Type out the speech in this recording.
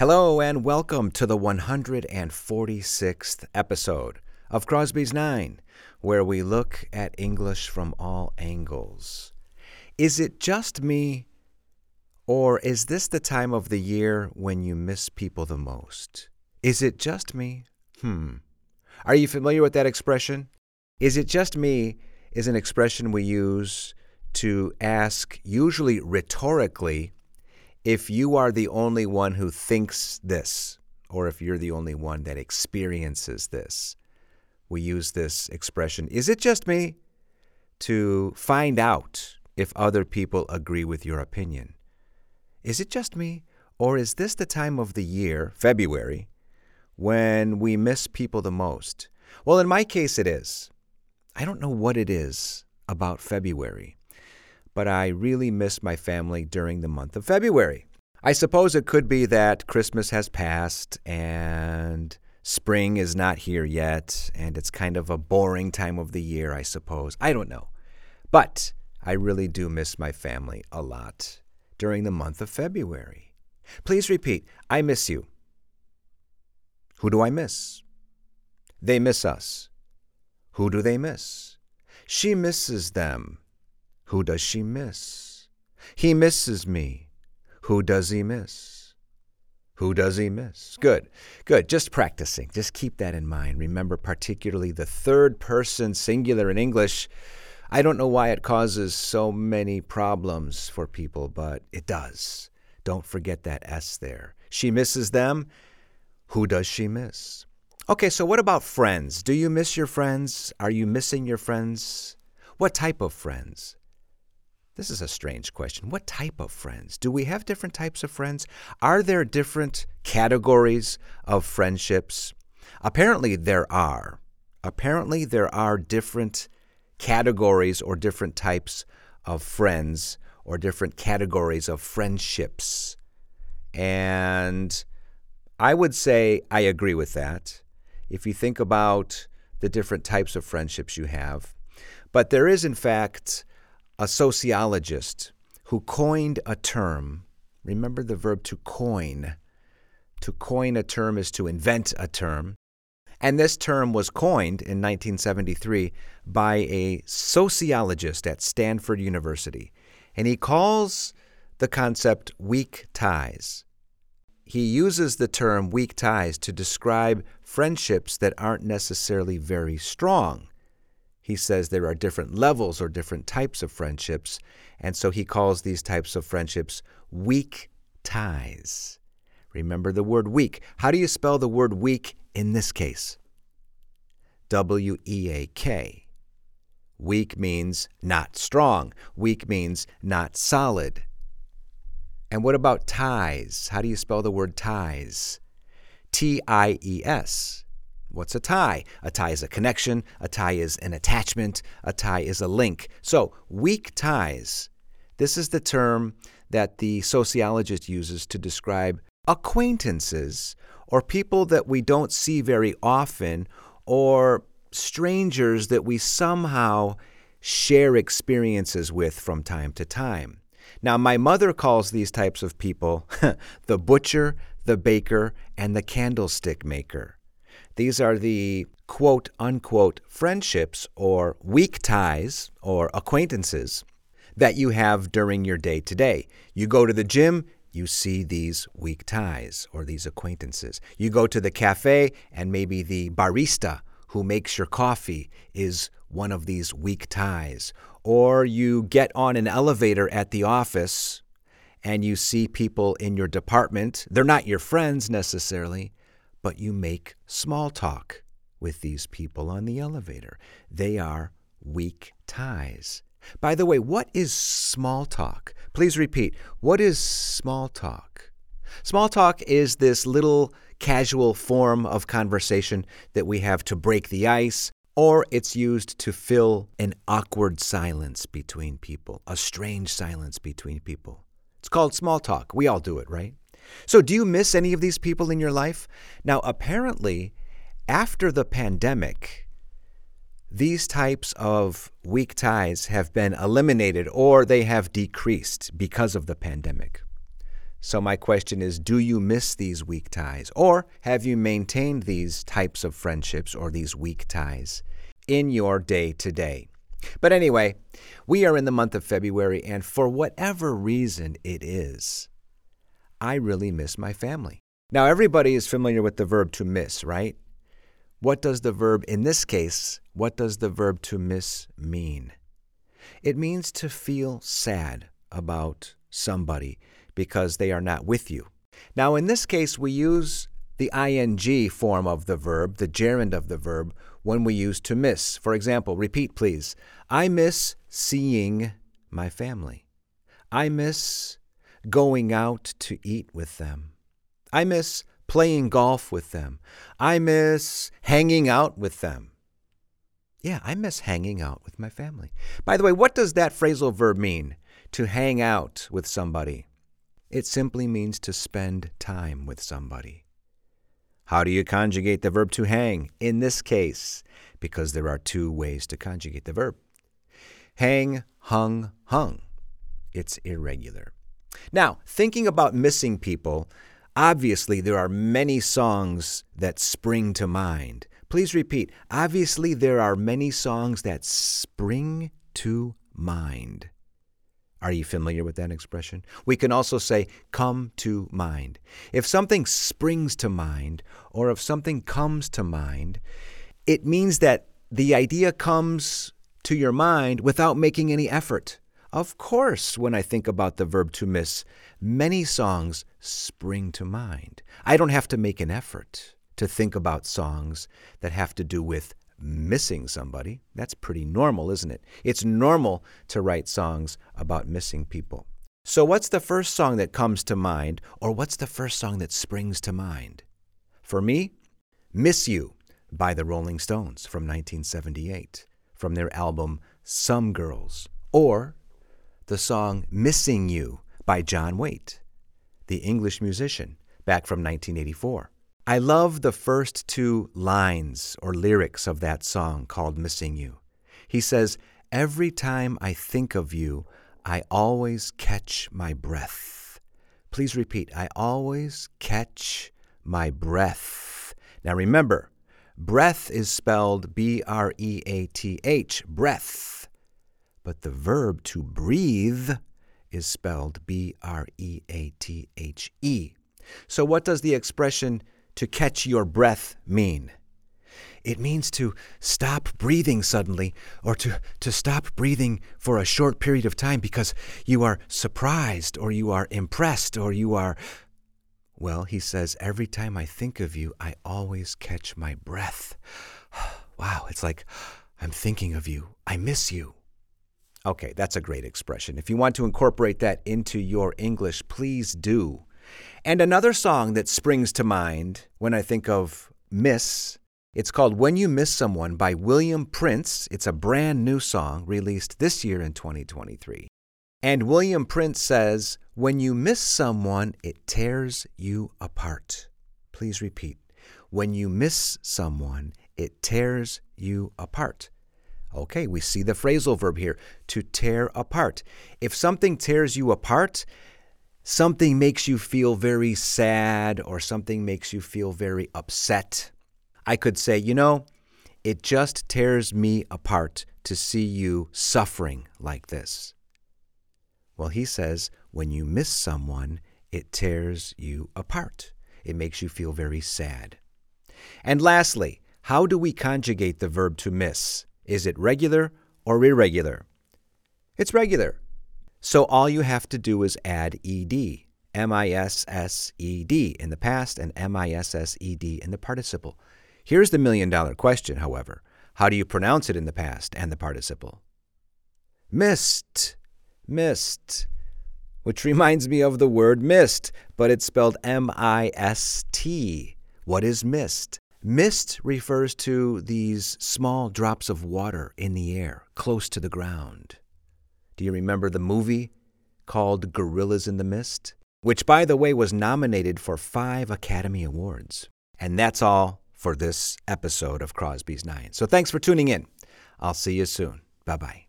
Hello, and welcome to the 146th episode of Crosby's Nine, where we look at English from all angles. Is it just me, or is this the time of the year when you miss people the most? Is it just me? Hmm. Are you familiar with that expression? Is it just me is an expression we use to ask, usually rhetorically, if you are the only one who thinks this, or if you're the only one that experiences this, we use this expression, is it just me? To find out if other people agree with your opinion. Is it just me? Or is this the time of the year, February, when we miss people the most? Well, in my case, it is. I don't know what it is about February but I really miss my family during the month of February. I suppose it could be that Christmas has passed and spring is not here yet, and it's kind of a boring time of the year, I suppose. I don't know. But I really do miss my family a lot during the month of February. Please repeat I miss you. Who do I miss? They miss us. Who do they miss? She misses them. Who does she miss? He misses me. Who does he miss? Who does he miss? Good, good. Just practicing. Just keep that in mind. Remember, particularly the third person singular in English. I don't know why it causes so many problems for people, but it does. Don't forget that S there. She misses them. Who does she miss? Okay, so what about friends? Do you miss your friends? Are you missing your friends? What type of friends? This is a strange question. What type of friends? Do we have different types of friends? Are there different categories of friendships? Apparently, there are. Apparently, there are different categories or different types of friends or different categories of friendships. And I would say I agree with that. If you think about the different types of friendships you have, but there is, in fact, a sociologist who coined a term. Remember the verb to coin. To coin a term is to invent a term. And this term was coined in 1973 by a sociologist at Stanford University. And he calls the concept weak ties. He uses the term weak ties to describe friendships that aren't necessarily very strong. He says there are different levels or different types of friendships, and so he calls these types of friendships weak ties. Remember the word weak. How do you spell the word weak in this case? W E A K. Weak means not strong. Weak means not solid. And what about ties? How do you spell the word ties? T I E S. What's a tie? A tie is a connection, a tie is an attachment, a tie is a link. So, weak ties. This is the term that the sociologist uses to describe acquaintances or people that we don't see very often or strangers that we somehow share experiences with from time to time. Now, my mother calls these types of people the butcher, the baker, and the candlestick maker. These are the quote unquote friendships or weak ties or acquaintances that you have during your day to day. You go to the gym, you see these weak ties or these acquaintances. You go to the cafe, and maybe the barista who makes your coffee is one of these weak ties. Or you get on an elevator at the office and you see people in your department. They're not your friends necessarily, but you make small talk with these people on the elevator. They are weak ties. By the way, what is small talk? Please repeat. What is small talk? Small talk is this little casual form of conversation that we have to break the ice, or it's used to fill an awkward silence between people, a strange silence between people. It's called small talk. We all do it, right? So, do you miss any of these people in your life? Now, apparently, after the pandemic, these types of weak ties have been eliminated or they have decreased because of the pandemic. So, my question is Do you miss these weak ties? Or have you maintained these types of friendships or these weak ties in your day to day? But anyway, we are in the month of February, and for whatever reason it is, I really miss my family. Now, everybody is familiar with the verb to miss, right? What does the verb, in this case, what does the verb to miss mean? It means to feel sad about somebody because they are not with you. Now, in this case, we use the ing form of the verb, the gerund of the verb, when we use to miss. For example, repeat please. I miss seeing my family. I miss going out to eat with them. I miss playing golf with them. I miss hanging out with them. Yeah, I miss hanging out with my family. By the way, what does that phrasal verb mean? To hang out with somebody. It simply means to spend time with somebody. How do you conjugate the verb to hang in this case? Because there are two ways to conjugate the verb. Hang, hung, hung. It's irregular. Now, thinking about missing people, obviously there are many songs that spring to mind. Please repeat. Obviously, there are many songs that spring to mind. Are you familiar with that expression? We can also say, come to mind. If something springs to mind, or if something comes to mind, it means that the idea comes to your mind without making any effort. Of course, when I think about the verb to miss, many songs spring to mind. I don't have to make an effort to think about songs that have to do with missing somebody. That's pretty normal, isn't it? It's normal to write songs about missing people. So, what's the first song that comes to mind, or what's the first song that springs to mind? For me, Miss You by the Rolling Stones from 1978, from their album Some Girls, or the song Missing You by John Waite, the English musician, back from 1984. I love the first two lines or lyrics of that song called Missing You. He says, Every time I think of you, I always catch my breath. Please repeat, I always catch my breath. Now remember, breath is spelled B R E A T H, breath. But the verb to breathe is spelled B R E A T H E. So what does the expression to catch your breath mean? It means to stop breathing suddenly or to, to stop breathing for a short period of time because you are surprised or you are impressed or you are. Well, he says, every time I think of you, I always catch my breath. wow, it's like I'm thinking of you. I miss you. Okay, that's a great expression. If you want to incorporate that into your English, please do. And another song that springs to mind when I think of miss, it's called When You Miss Someone by William Prince. It's a brand new song released this year in 2023. And William Prince says, When you miss someone, it tears you apart. Please repeat. When you miss someone, it tears you apart. Okay, we see the phrasal verb here to tear apart. If something tears you apart, something makes you feel very sad or something makes you feel very upset, I could say, you know, it just tears me apart to see you suffering like this. Well, he says, when you miss someone, it tears you apart. It makes you feel very sad. And lastly, how do we conjugate the verb to miss? Is it regular or irregular? It's regular. So all you have to do is add ed, M I S S E D in the past and M I S S E D in the participle. Here's the million dollar question, however. How do you pronounce it in the past and the participle? Missed, missed, which reminds me of the word mist, but it's spelled M I S T. What is mist? Mist refers to these small drops of water in the air, close to the ground. Do you remember the movie called Gorillas in the Mist? Which, by the way, was nominated for five Academy Awards. And that's all for this episode of Crosby's Nine. So thanks for tuning in. I'll see you soon. Bye bye.